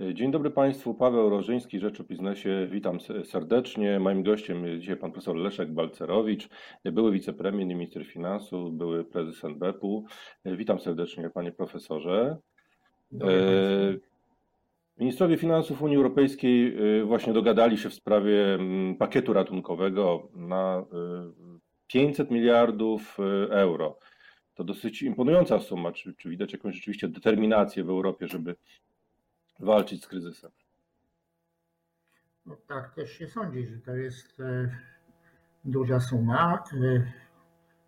Dzień dobry Państwu, Paweł Rożyński, Rzecz o Biznesie. Witam serdecznie. Moim gościem jest dzisiaj pan profesor Leszek Balcerowicz, były wicepremier i minister finansów, były prezes NBP-u. Witam serdecznie panie profesorze. Ministrowie finansów Unii Europejskiej właśnie dogadali się w sprawie pakietu ratunkowego na 500 miliardów euro. To dosyć imponująca suma. Czy, czy widać jakąś rzeczywiście determinację w Europie, żeby walczyć z kryzysem. No tak też się sądzi, że to jest e, duża suma. E,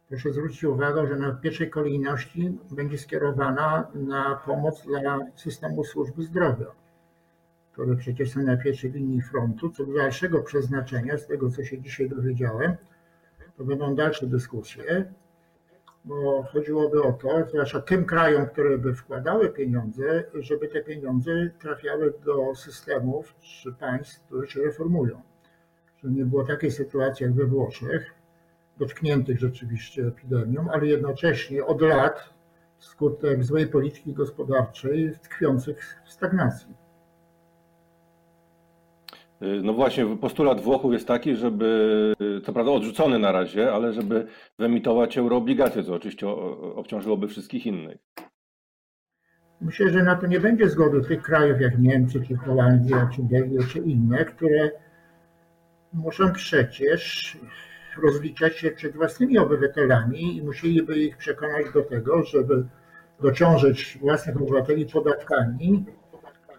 proszę zwrócić uwagę, że na pierwszej kolejności będzie skierowana na pomoc dla systemu służby zdrowia, które przecież są na pierwszej linii frontu. Co do dalszego przeznaczenia, z tego co się dzisiaj dowiedziałem, to będą dalsze dyskusje bo chodziłoby o to, zwłaszcza tym krajom, które by wkładały pieniądze, żeby te pieniądze trafiały do systemów czy państw, które się reformują. Żeby nie było takiej sytuacji jak we Włoszech, dotkniętych rzeczywiście epidemią, ale jednocześnie od lat skutek złej polityki gospodarczej tkwiących w stagnacji. Y, no właśnie, postulat Włochów jest taki, żeby, y, co prawda odrzucony na razie, ale żeby wyemitować euroobligacje, co oczywiście obciążyłoby wszystkich innych. Myślę, że na to nie będzie zgody tych krajów jak Niemcy, czy Holandia, czy Belgia, czy inne, które muszą przecież rozliczać się przed własnymi obywatelami i musieliby ich przekonać do tego, żeby dociążyć własnych obywateli podatkami,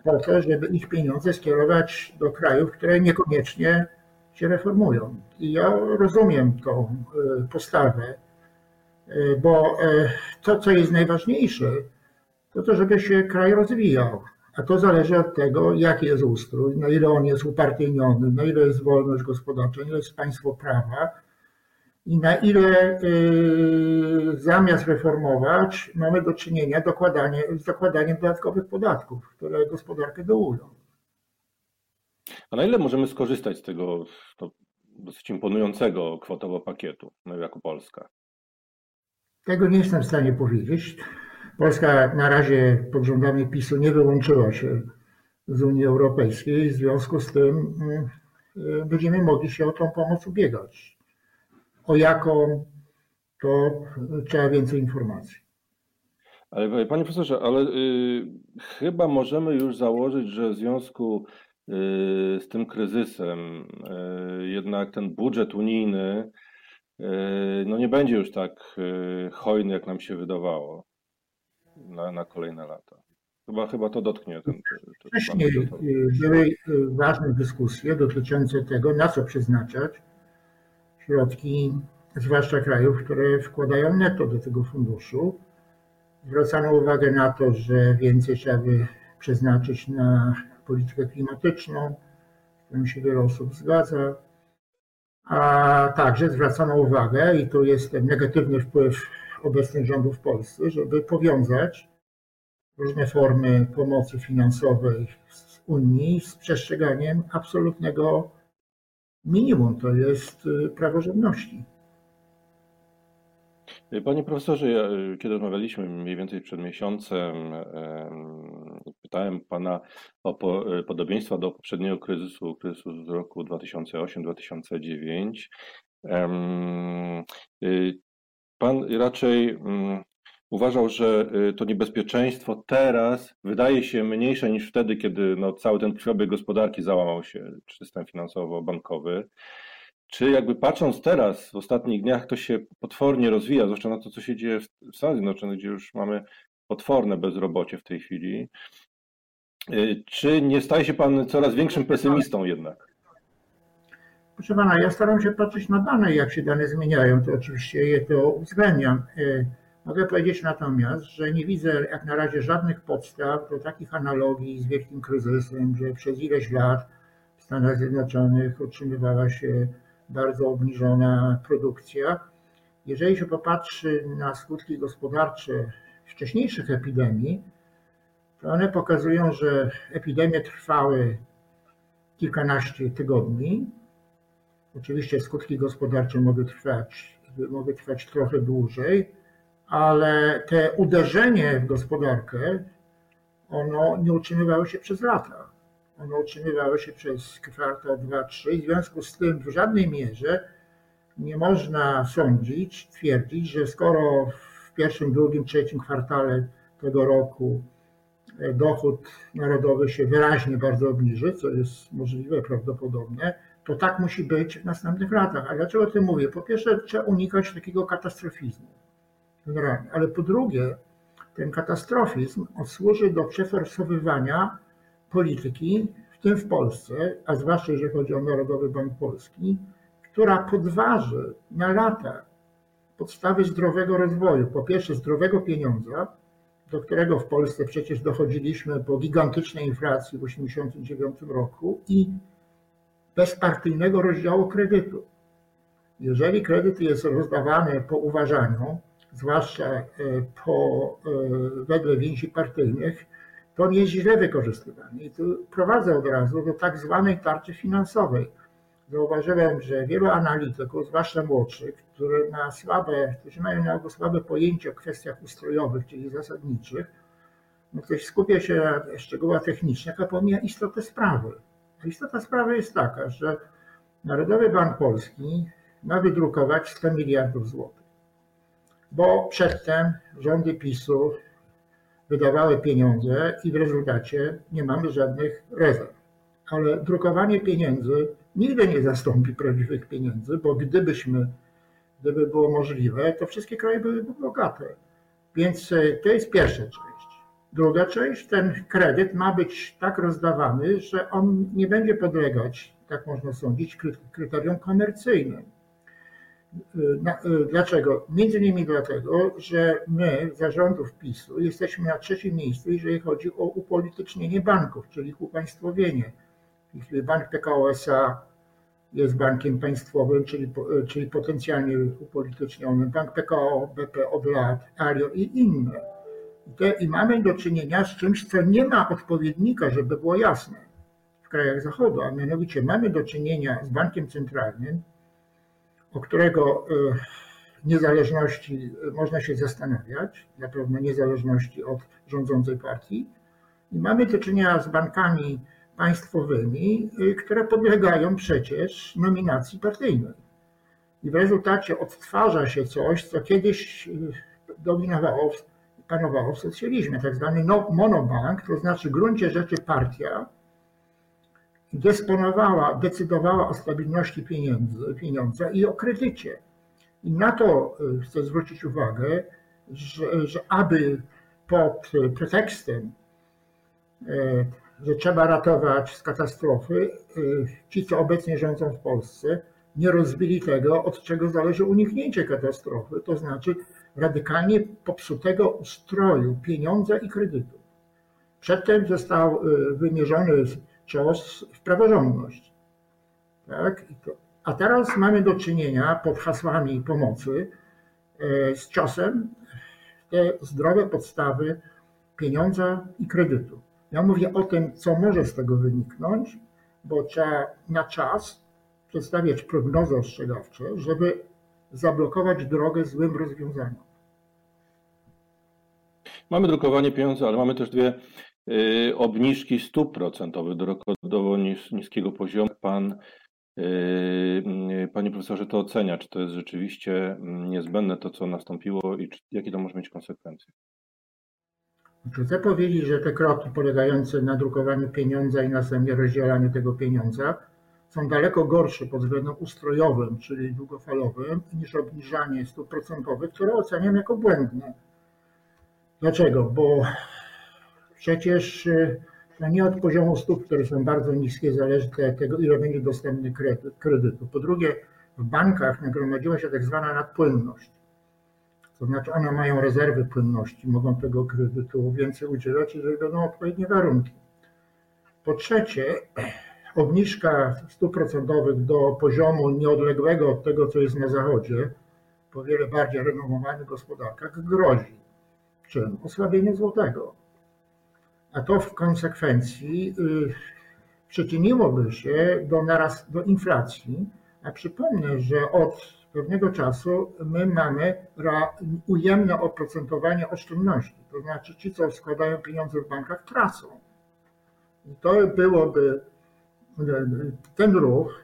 po to, żeby ich pieniądze skierować do krajów, które niekoniecznie się reformują. I ja rozumiem tą e, postawę, e, bo e, to, co jest najważniejsze, to to, żeby się kraj rozwijał. A to zależy od tego, jaki jest ustrój, na ile on jest upartyjniony, na ile jest wolność gospodarcza, na ile jest państwo prawa i na ile y, zamiast reformować mamy do czynienia dokładanie, z dokładaniem dodatkowych podatków, które gospodarkę dołują. A na ile możemy skorzystać z tego dosyć imponującego kwotowo pakietu no, jako Polska? Tego nie jestem w stanie powiedzieć. Polska na razie pod rządami PiSu nie wyłączyła się z Unii Europejskiej, w związku z tym y, y, będziemy mogli się o tą pomoc ubiegać o jaką, to trzeba więcej informacji. Ale panie profesorze, ale y, chyba możemy już założyć, że w związku y, z tym kryzysem y, jednak ten budżet unijny y, no nie będzie już tak y, hojny, jak nam się wydawało na, na kolejne lata. Chyba, chyba to dotknie ten. Wcześniej y, były ważne dyskusje dotyczące tego, na co przeznaczać środki, zwłaszcza krajów, które wkładają netto do tego funduszu. Zwracano uwagę na to, że więcej trzeba by przeznaczyć na politykę klimatyczną, z którą się wiele osób zgadza. A także zwracano uwagę, i tu jest ten negatywny wpływ obecnych rządów w Polsce, żeby powiązać różne formy pomocy finansowej z Unii z przestrzeganiem absolutnego minimum, to jest y, praworządności. Panie profesorze, ja, y, kiedy rozmawialiśmy mniej więcej przed miesiącem, pytałem pana o y, podobieństwa do poprzedniego kryzysu, kryzysu z roku 2008-2009. Pan raczej mm, uważał, że y, to niebezpieczeństwo teraz wydaje się mniejsze niż wtedy, kiedy no, cały ten krwiobieg gospodarki załamał się, czy system finansowo-bankowy. Czy jakby patrząc teraz, w ostatnich dniach, to się potwornie rozwija, zwłaszcza na to, co się dzieje w Stanach Zjednoczonych, gdzie już mamy potworne bezrobocie w tej chwili. Y, czy nie staje się Pan coraz większym pesymistą jednak? Proszę Pana, ja staram się patrzeć na dane, jak się dane zmieniają, to oczywiście je to uwzględniam. Mogę powiedzieć natomiast, że nie widzę jak na razie żadnych podstaw do takich analogii z wielkim kryzysem, że przez ileś lat w Stanach Zjednoczonych utrzymywała się bardzo obniżona produkcja. Jeżeli się popatrzy na skutki gospodarcze wcześniejszych epidemii, to one pokazują, że epidemie trwały kilkanaście tygodni. Oczywiście skutki gospodarcze mogły trwać, mogły trwać trochę dłużej, ale te uderzenie w gospodarkę ono nie utrzymywało się przez lata. Ono utrzymywało się przez kwartał, dwa, trzy. W związku z tym w żadnej mierze nie można sądzić, twierdzić, że skoro w pierwszym, drugim, trzecim kwartale tego roku e, dochód narodowy się wyraźnie bardzo obniży, co jest możliwe, prawdopodobne, to tak musi być w następnych latach. A dlaczego o tym mówię? Po pierwsze, trzeba unikać takiego katastrofizmu generalnie, ale po drugie, ten katastrofizm służy do przeforsowywania polityki, w tym w Polsce, a zwłaszcza jeżeli chodzi o Narodowy Bank Polski, która podważy na lata podstawy zdrowego rozwoju. Po pierwsze, zdrowego pieniądza, do którego w Polsce przecież dochodziliśmy po gigantycznej inflacji w 1989 roku i bezpartyjnego rozdziału kredytu. Jeżeli kredyt jest rozdawany po uważaniu, zwłaszcza e, po, e, wedle więzi partyjnych, to nie jest źle wykorzystywane. I tu prowadzę od razu do tak zwanej tarczy finansowej. Zauważyłem, że wielu analityków, zwłaszcza młodszych, którzy, ma słabe, którzy mają na słabe pojęcie o kwestiach ustrojowych, czyli zasadniczych, no ktoś skupia się na szczegółach technicznych, a pomija istotę sprawy. Istota sprawy jest taka, że Narodowy Bank Polski ma wydrukować 100 miliardów złotych, bo przedtem rządy PiSu wydawały pieniądze i w rezultacie nie mamy żadnych rezerw. Ale drukowanie pieniędzy nigdy nie zastąpi prawdziwych pieniędzy, bo gdybyśmy, gdyby było możliwe, to wszystkie kraje byłyby bogate. Więc e, to jest pierwsza część. Druga część, ten kredyt ma być tak rozdawany, że on nie będzie podlegać, tak można sądzić, kryterium komercyjnym. Y, dlaczego? Między innymi dlatego, że my, zarządów PiSu, jesteśmy na trzecim miejscu, jeżeli chodzi o upolitycznienie banków, czyli ich upaństwowienie. Jeśli bank PKO SA jest bankiem państwowym, czyli, y, czyli potencjalnie upolitycznionym, bank PKO, BP od lat, Ario i inne. Te, I mamy do czynienia z czymś, co nie ma odpowiednika, żeby było jasne w krajach Zachodu, a mianowicie mamy do czynienia z bankiem centralnym, o którego e, niezależności można się zastanawiać, na pewno niezależności od rządzącej partii. I mamy do czynienia z bankami państwowymi, e, które podlegają przecież nominacji partyjnej. I w rezultacie odtwarza się coś, co kiedyś dominowało, panowało w socjalizmie, tak zwany no, monobank, to znaczy w gruncie rzeczy partia, dysponowała, decydowała o stabilności pieniędzy, pieniądza i o kredycie. I na to y, chcę zwrócić uwagę, że, że aby pod pretekstem, y, że trzeba ratować z katastrofy, y, ci, co obecnie rządzą w Polsce, nie rozbili tego, od czego zależy uniknięcie katastrofy, to znaczy radykalnie popsutego ustroju pieniądza i kredytu. Przedtem został wymierzony cios w praworządność. Tak? A teraz mamy do czynienia pod hasłami pomocy e, z ciosem te zdrowe podstawy pieniądza i kredytu. Ja mówię o tym, co może z tego wyniknąć, bo trzeba na czas przedstawiać prognozy ostrzegawcze, żeby zablokować drogę złym rozwiązaniom. Mamy drukowanie pieniędzy, ale mamy też dwie obniżki stóp procentowych do rekordowo niskiego poziomu. Pan, y, y, panie profesorze, to ocenia, czy to jest rzeczywiście mm, niezbędne to, co nastąpiło i czy, jakie to może mieć konsekwencje? Chcę powiedzieć, że te kroki polegające na drukowaniu pieniądza i następnie rozdzielaniu tego pieniądza są daleko gorsze pod względem ustrojowym, czyli długofalowym, niż obniżanie stóp procentowych, które oceniam jako błędne. Dlaczego? Bo Przecież y, to nie od poziomu stóp, które są bardzo niskie, zależy od tego, ile będzie dostępny kredyt, kredytu. Po drugie, w bankach nagromadziła się tak zwana nadpłynność. To znaczy one mają rezerwy płynności, mogą tego kredytu więcej udzielać, jeżeli będą odpowiednie warunki. Po trzecie, obniżka stóp procentowych do poziomu nieodległego od tego, co jest na zachodzie, po wiele bardziej renomowanych gospodarkach, grozi. Czym? Osłabienie złotego a to w konsekwencji y, przyczyniłoby się do, naraz, do inflacji. A przypomnę, że od pewnego czasu my mamy ujemne oprocentowanie oszczędności. To znaczy ci, co składają pieniądze w bankach, tracą. I to byłoby ten ruch,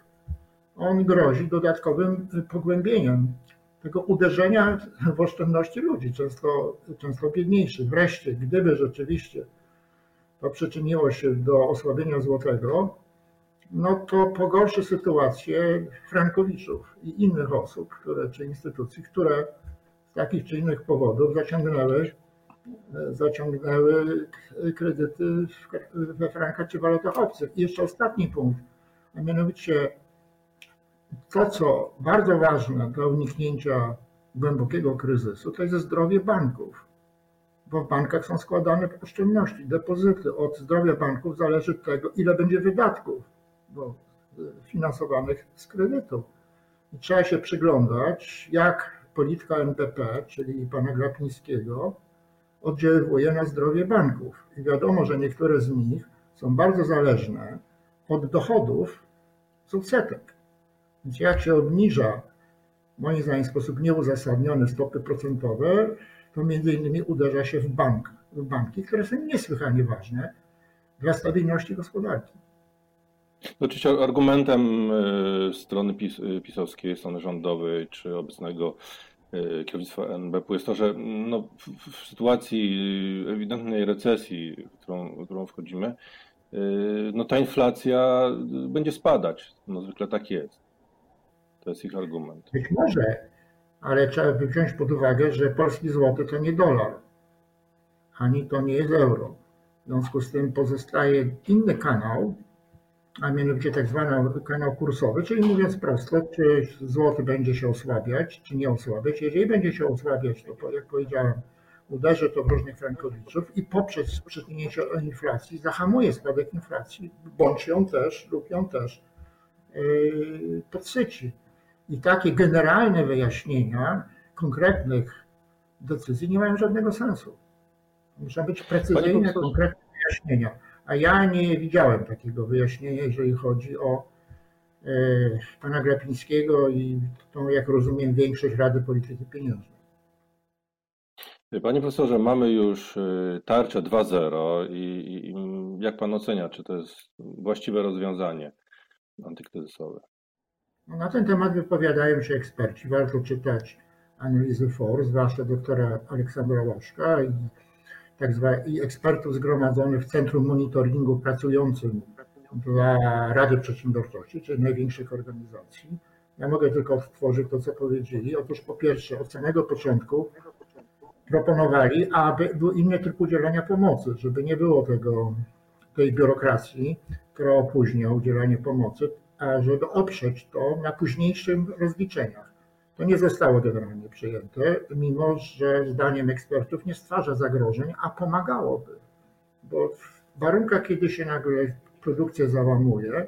on grozi dodatkowym pogłębieniem tego uderzenia w oszczędności ludzi, często, często biedniejszych. Wreszcie, gdyby rzeczywiście to przyczyniło się do osłabienia złotego, no to pogorszy sytuację frankowiczów i innych osób, które, czy instytucji, które z takich czy innych powodów zaciągnęły, zaciągnęły kredyty we frankach czy walutach obcych. I jeszcze ostatni punkt, a mianowicie to, co bardzo ważne dla uniknięcia głębokiego kryzysu, to jest zdrowie banków. Bo w bankach są składane oszczędności, depozyty. Od zdrowia banków zależy tego, ile będzie wydatków bo, finansowanych z kredytu. I trzeba się przyglądać, jak polityka NBP, czyli pana Glapińskiego, oddziaływuje na zdrowie banków. I wiadomo, że niektóre z nich są bardzo zależne od dochodów z odsetek. Więc jak się obniża, moim zdaniem w sposób nieuzasadniony stopy procentowe, to między innymi uderza się w bank, w banki, które są niesłychanie ważne dla stabilności gospodarki. Oczywiście argumentem e, strony PiS, e, pisowskiej, strony rządowej czy obecnego e, kierownictwa NBP jest to, że no, w, w sytuacji ewidentnej recesji, w którą, w którą wchodzimy, no ta inflacja będzie spadać. No zwykle tak jest. To jest ich argument. Być może, ale trzeba wziąć pod uwagę, że polski złoty to nie dolar, ani to nie jest euro. W związku z tym pozostaje inny kanał, a mianowicie tak zwany kanał kursowy, czyli mówiąc prosto, czy złoty będzie się osłabiać, czy nie osłabiać. Jeżeli będzie się osłabiać, to jak powiedziałem, uderzy to w różnych frankowiczów i poprzez przyczynienie inflacji zahamuje spadek inflacji, bądź ją też lub ją też yy, podsyci. I takie generalne wyjaśnienia konkretnych decyzji nie mają żadnego sensu. Muszą być precyzyjne, konkretne wyjaśnienia. A ja nie widziałem takiego wyjaśnienia, jeżeli chodzi o e, pana Grapińskiego i tą, jak rozumiem, większość Rady Polityki Pieniężnej. Panie profesorze, mamy już e, tarczę 2.0 i, i jak pan ocenia, czy to jest właściwe rozwiązanie antykryzysowe? Na ten temat wypowiadają się eksperci. Warto czytać analizy FOR, zwłaszcza doktora Aleksandra Łaszka i, tak zwa, i ekspertów zgromadzonych w Centrum Monitoringu pracującym dla Rady Przedsiębiorczości, czyli największych organizacji. Ja mogę tylko odtworzyć to, co powiedzieli. Otóż po pierwsze, od samego początku proponowali, aby był inny tryb udzielania pomocy, żeby nie było tego, tej biurokracji, która opóźnia udzielanie pomocy, żeby oprzeć to na późniejszym rozliczeniach. To nie zostało generalnie przyjęte, mimo że zdaniem ekspertów nie stwarza zagrożeń, a pomagałoby. Bo w warunkach, kiedy się nagle produkcja załamuje,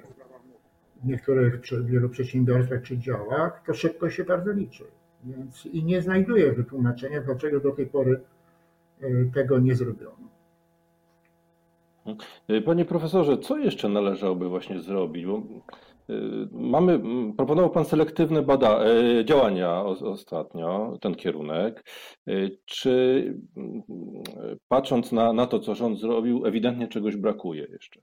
w niektórych wielu przedsiębiorstwach czy działach, to szybko się bardzo liczy. Więc i nie znajduję wytłumaczenia, dlaczego do tej pory e, tego nie zrobiono. Panie profesorze, co jeszcze należałoby właśnie zrobić? Bo Y, mamy, proponował Pan selektywne bada, y, działania ostatnio, ten kierunek. Y, czy patrząc na, na to, co rząd zrobił, ewidentnie czegoś brakuje jeszcze?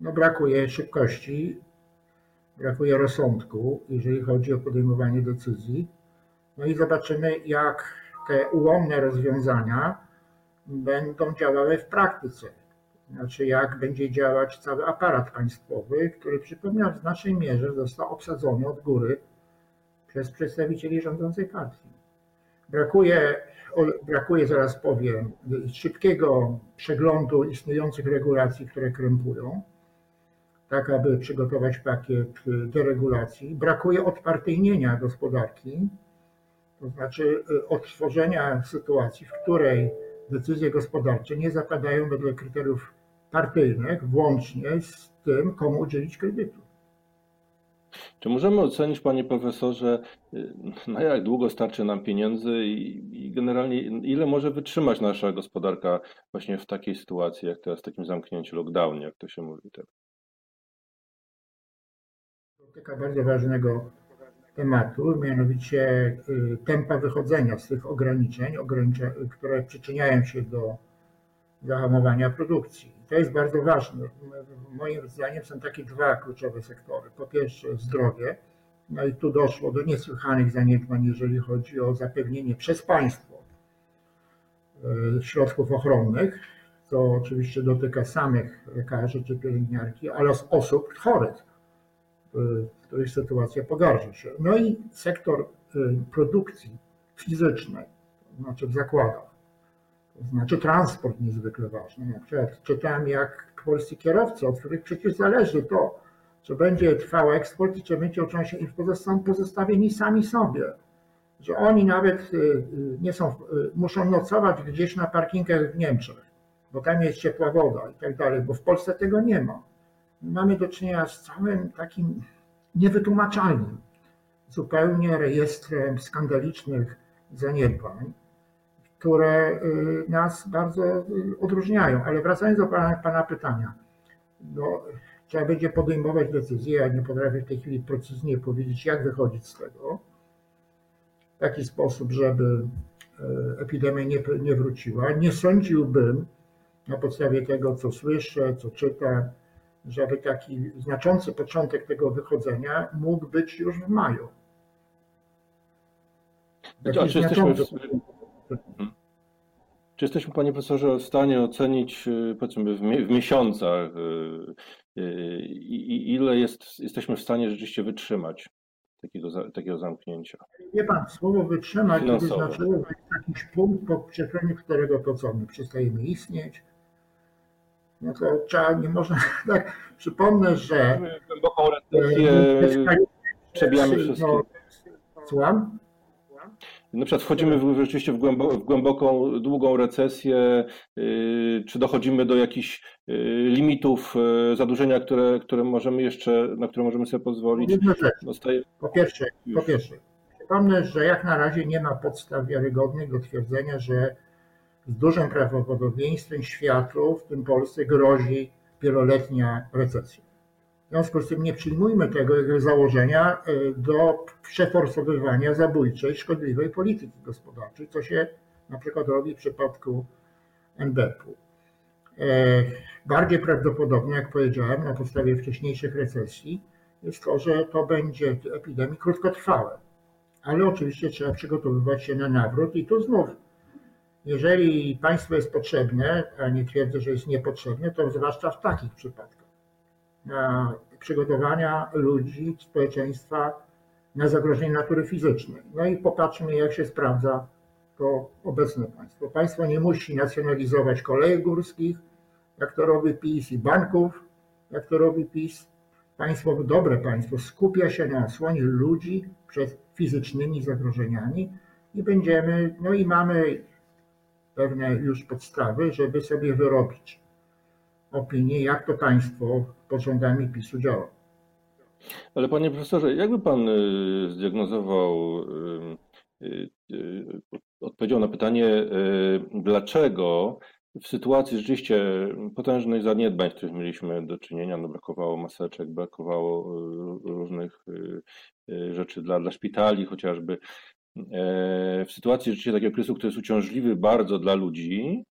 No brakuje szybkości, brakuje rozsądku, jeżeli chodzi o podejmowanie decyzji. No i zobaczymy, jak te ułomne rozwiązania będą działały w praktyce znaczy jak będzie działać cały aparat państwowy, który przypomniał w znacznej mierze został obsadzony od góry przez przedstawicieli rządzącej partii. Brakuje, brakuje zaraz powiem, szybkiego przeglądu istniejących regulacji, które krępują, tak aby przygotować pakiet deregulacji. Brakuje odpartyjnienia gospodarki, to znaczy y, odtworzenia sytuacji, w której decyzje gospodarcze nie zapadają wedle kryteriów partyjnych, włącznie z tym, komu udzielić kredytu. Czy możemy ocenić, panie profesorze, na jak długo starczy nam pieniędzy i, i, generalnie ile może wytrzymać nasza gospodarka właśnie w takiej sytuacji, jak teraz, w takim zamknięciu, lockdownie, jak to się mówi teraz? Dotyka bardzo ważnego tematu, mianowicie tempa wychodzenia z tych ograniczeń, które przyczyniają się do zahamowania produkcji. To jest bardzo ważne. Moim zdaniem są takie dwa kluczowe sektory. Po pierwsze zdrowie, no i tu doszło do niesłychanych zaniedbań, jeżeli chodzi o zapewnienie przez państwo e, środków ochronnych, co oczywiście dotyka samych lekarzy czy pielęgniarki, ale osób chorych, których sytuacja pogarsza się. No i sektor e, produkcji fizycznej, to znaczy w zakładach. Znaczy transport niezwykle ważny. Na przykład czytałem, jak polscy kierowcy, od których przecież zależy to, czy będzie trwał eksport i czy będzie się ich są pozostawieni sami sobie. Że oni nawet y, y, nie są, y, muszą nocować gdzieś na parkingach w Niemczech, bo tam jest ciepła woda i tak dalej, bo w Polsce tego nie ma. Mamy do czynienia z całym takim niewytłumaczalnym zupełnie rejestrem skandalicznych zaniedbań, które nas bardzo odróżniają. Ale wracając do Pana, pana pytania, no, trzeba będzie podejmować decyzje. Ja nie potrafię w tej chwili precyzyjnie powiedzieć, jak wychodzić z tego. W taki sposób, żeby e, epidemia nie, nie wróciła. Nie sądziłbym, na podstawie tego, co słyszę, co czytam, żeby taki znaczący początek tego wychodzenia mógł być już w maju. Taki czy, jesteśmy w... Mhm. czy jesteśmy, panie profesorze, w stanie ocenić, e, powiedzmy, w miesiącach, e, i ile jest, jesteśmy w stanie rzeczywiście wytrzymać takiego, takiego zamknięcia. Wie pan, słowo wytrzymać to znaczyło, że jest jakiś punkt, po przekroczeniu którego to co, my przestajemy istnieć. No to trzeba, nie można, tak, przypomnę, że głęboką refleksję przebijamy wszystkie. No, słucham? Na przykład wchodzimy w, rzeczywiście w, głębo, w głęboką, długą recesję, yy, czy dochodzimy do jakichś yy, limitów yy, zadłużenia, które, które możemy jeszcze, na które możemy sobie pozwolić. Dostaje... Po pierwsze, po pierwsze, przypomnę, że jak na razie nie ma podstaw wiarygodnych do twierdzenia, że z dużym prawdopodobieństwem światu, w tym Polsce, grozi wieloletnia recesja. W związku z tym nie przyjmujmy tego założenia e, do przeforsowywania zabójczej, szkodliwej polityki gospodarczej, co się na przykład robi w przypadku NBP-u. E, bardziej prawdopodobne, jak powiedziałem, na podstawie wcześniejszych recesji, jest to, że to będzie epidemii krótkotrwałe. Ale oczywiście trzeba przygotowywać się na nawrót i tu znów, jeżeli państwo jest potrzebne, a nie twierdzę, że jest niepotrzebne, to zwłaszcza w takich przypadkach przygotowania ludzi, społeczeństwa na zagrożenie natury fizycznej. No i popatrzmy, jak się sprawdza to obecne państwo. Państwo nie musi nacjonalizować kolejek górskich, jak to robi PiS, i banków, jak to robi PiS. Państwo, dobre państwo, skupia się na osłonie ludzi przed fizycznymi zagrożeniami i będziemy, no i mamy pewne już podstawy, żeby sobie wyrobić opinię, jak to państwo pod rządami PiSu działa. Ale panie profesorze, jakby pan y, zdiagnozował, y, y, odpowiedział na pytanie, dlaczego w sytuacji rzeczywiście potężnych zaniedbań, z których mieliśmy do czynienia, no brakowało maseczek, brakowało różnych rzeczy dla, dla szpitali chociażby, e, w sytuacji rzeczywiście takiego kryzysu, który jest uciążliwy bardzo dla ludzi,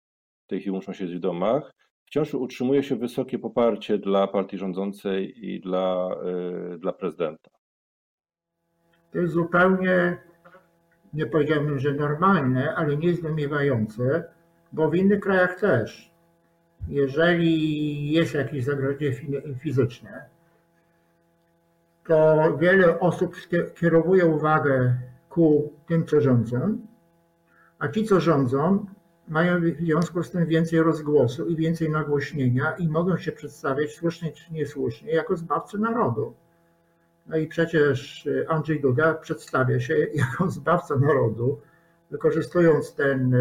w tej chwili muszą siedzieć w domach, wciąż utrzymuje się wysokie poparcie dla partii rządzącej i dla, y, dla prezydenta. To jest zupełnie, nie powiedziałbym, że normalne, ale nie zdumiewające, bo w innych krajach też. Jeżeli jest jakieś zagrożenie fizyczne, to wiele osób kierowuje uwagę ku tym, co rządzą, a ci, co rządzą, mają w związku z tym więcej rozgłosu i więcej nagłośnienia i mogą się przedstawiać słusznie czy niesłusznie jako zbawcy narodu. No i przecież Andrzej Duda przedstawia się jako zbawca narodu, wykorzystując ten,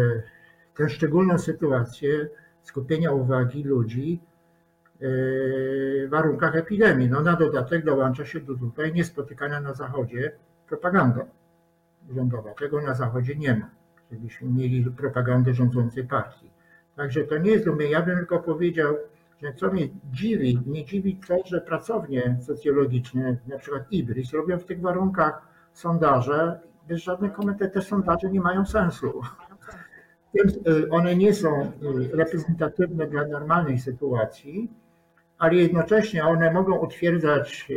tę szczególną sytuację skupienia uwagi ludzi w warunkach epidemii. No na dodatek dołącza się do tutaj niespotykana na Zachodzie propaganda rządowa. Tego na Zachodzie nie ma żebyśmy mieli propagandę rządzącej partii. Także to nie jest do mnie. Ja bym tylko powiedział, że co mnie dziwi, mnie dziwi to, że pracownie socjologiczne, na przykład IBRIS, robią w tych warunkach sondaże, bez żadnych komentarzy, te sondaże nie mają sensu. Więc one nie są reprezentatywne dla normalnej sytuacji, ale jednocześnie one mogą utwierdzać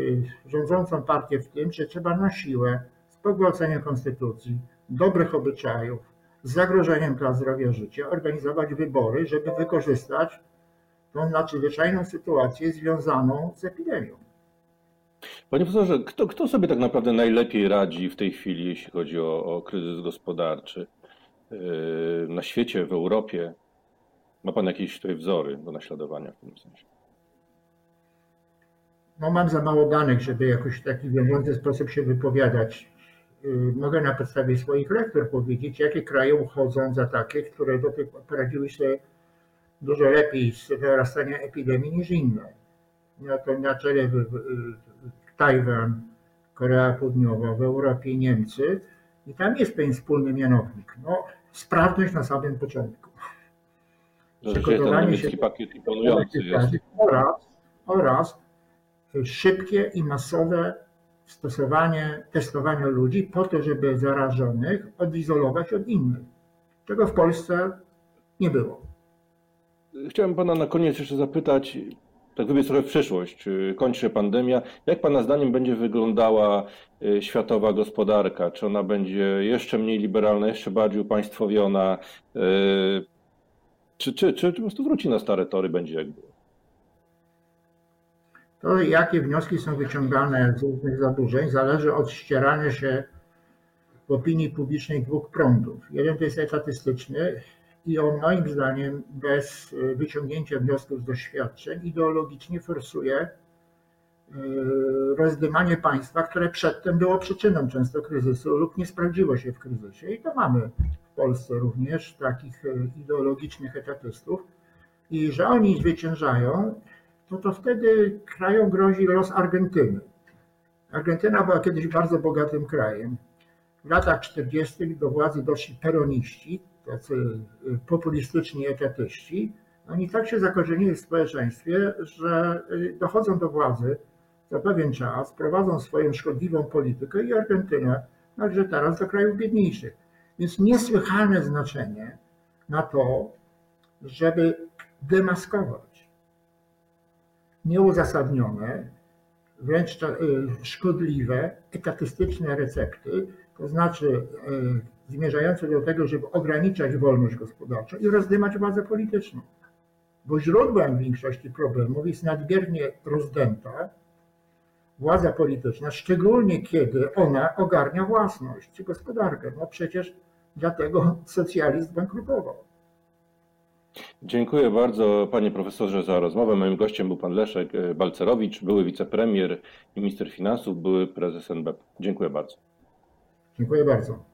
rządzącą partię w tym, że trzeba na siłę, z pogwałceniem konstytucji, dobrych obyczajów, z zagrożeniem dla zdrowia życia, organizować wybory, żeby wykorzystać tą nadzwyczajną sytuację związaną z epidemią. Panie profesorze, kto, kto sobie tak naprawdę najlepiej radzi w tej chwili, jeśli chodzi o, o kryzys gospodarczy yy, na świecie, w Europie? Ma Pan jakieś tutaj wzory do naśladowania w tym sensie? No mam za mało danych, żeby jakoś w taki wiążący sposób się wypowiadać. Yy, mogę na podstawie swoich lektur powiedzieć, jakie kraje uchodzą za takie, które do tej poradziły sobie dużo lepiej z wyrastania epidemii niż inne. Na, to na czele Tajwan, Korea Południowa, w Europie Niemcy i tam jest pewien wspólny mianownik. No, sprawność na samym początku. Przygotowanie się pakiet imponujący jest. Oraz, oraz szybkie i masowe stosowanie testowania ludzi po to, żeby zarażonych odizolować od innych, czego w Polsce nie było. Chciałem pana na koniec jeszcze zapytać, tak wybiec trochę w przyszłość, kończy się pandemia. Jak pana zdaniem będzie wyglądała y, światowa gospodarka? Czy ona będzie jeszcze mniej liberalna, jeszcze bardziej upaństwowiona? Czy, czy, czy, czy po prostu wróci na stare tory, będzie jak było? To jakie wnioski są wyciągane z różnych zaburzeń zależy od ścierania się w opinii publicznej dwóch prądów. Jeden to jest etatystyczny, i on moim zdaniem bez e, wyciągnięcia wniosków z doświadczeń ideologicznie forsuje e, rozdymanie państwa, które przedtem było przyczyną często kryzysu lub nie sprawdziło się w kryzysie. I to mamy w Polsce również takich e, ideologicznych etatystów. I że oni zwyciężają, to to wtedy krajom grozi los Argentyny. Argentyna była kiedyś bardzo bogatym krajem. W latach 40. do władzy doszli peroniści, tacy y, populistyczni etatyści, oni tak się zakorzenili w społeczeństwie, że y, dochodzą do władzy za pewien czas, prowadzą swoją szkodliwą politykę i Argentynę także teraz do krajów biedniejszych. Więc niesłychane znaczenie na to, żeby demaskować nieuzasadnione, wręcz y, szkodliwe, etatystyczne recepty, to znaczy zmierzające do tego, żeby ograniczać wolność gospodarczą i rozdymać władzę polityczną. Bo źródłem większości problemów jest nadmiernie rozdęta władza polityczna, szczególnie kiedy ona ogarnia własność czy gospodarkę. No przecież dlatego socjalizm bankrutował. Dziękuję bardzo panie profesorze za rozmowę. Moim gościem był pan Leszek Balcerowicz, były wicepremier, minister finansów, były prezes NBP. Dziękuję bardzo. Dziękuję bardzo.